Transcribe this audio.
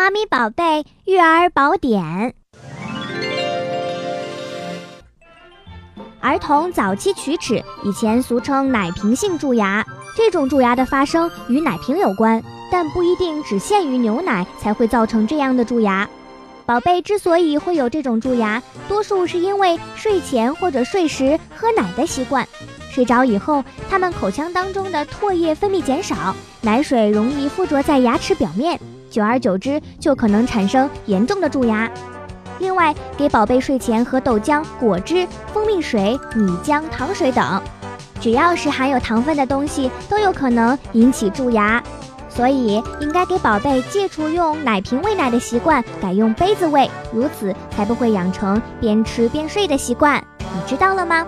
妈咪宝贝育儿宝典。儿童早期龋齿，以前俗称奶瓶性蛀牙。这种蛀牙的发生与奶瓶有关，但不一定只限于牛奶才会造成这样的蛀牙。宝贝之所以会有这种蛀牙，多数是因为睡前或者睡时喝奶的习惯。睡着以后，他们口腔当中的唾液分泌减少，奶水容易附着在牙齿表面，久而久之就可能产生严重的蛀牙。另外，给宝贝睡前喝豆浆、果汁、蜂蜜水、米浆、糖水等，只要是含有糖分的东西，都有可能引起蛀牙。所以，应该给宝贝戒除用奶瓶喂奶的习惯，改用杯子喂，如此才不会养成边吃边睡的习惯。你知道了吗？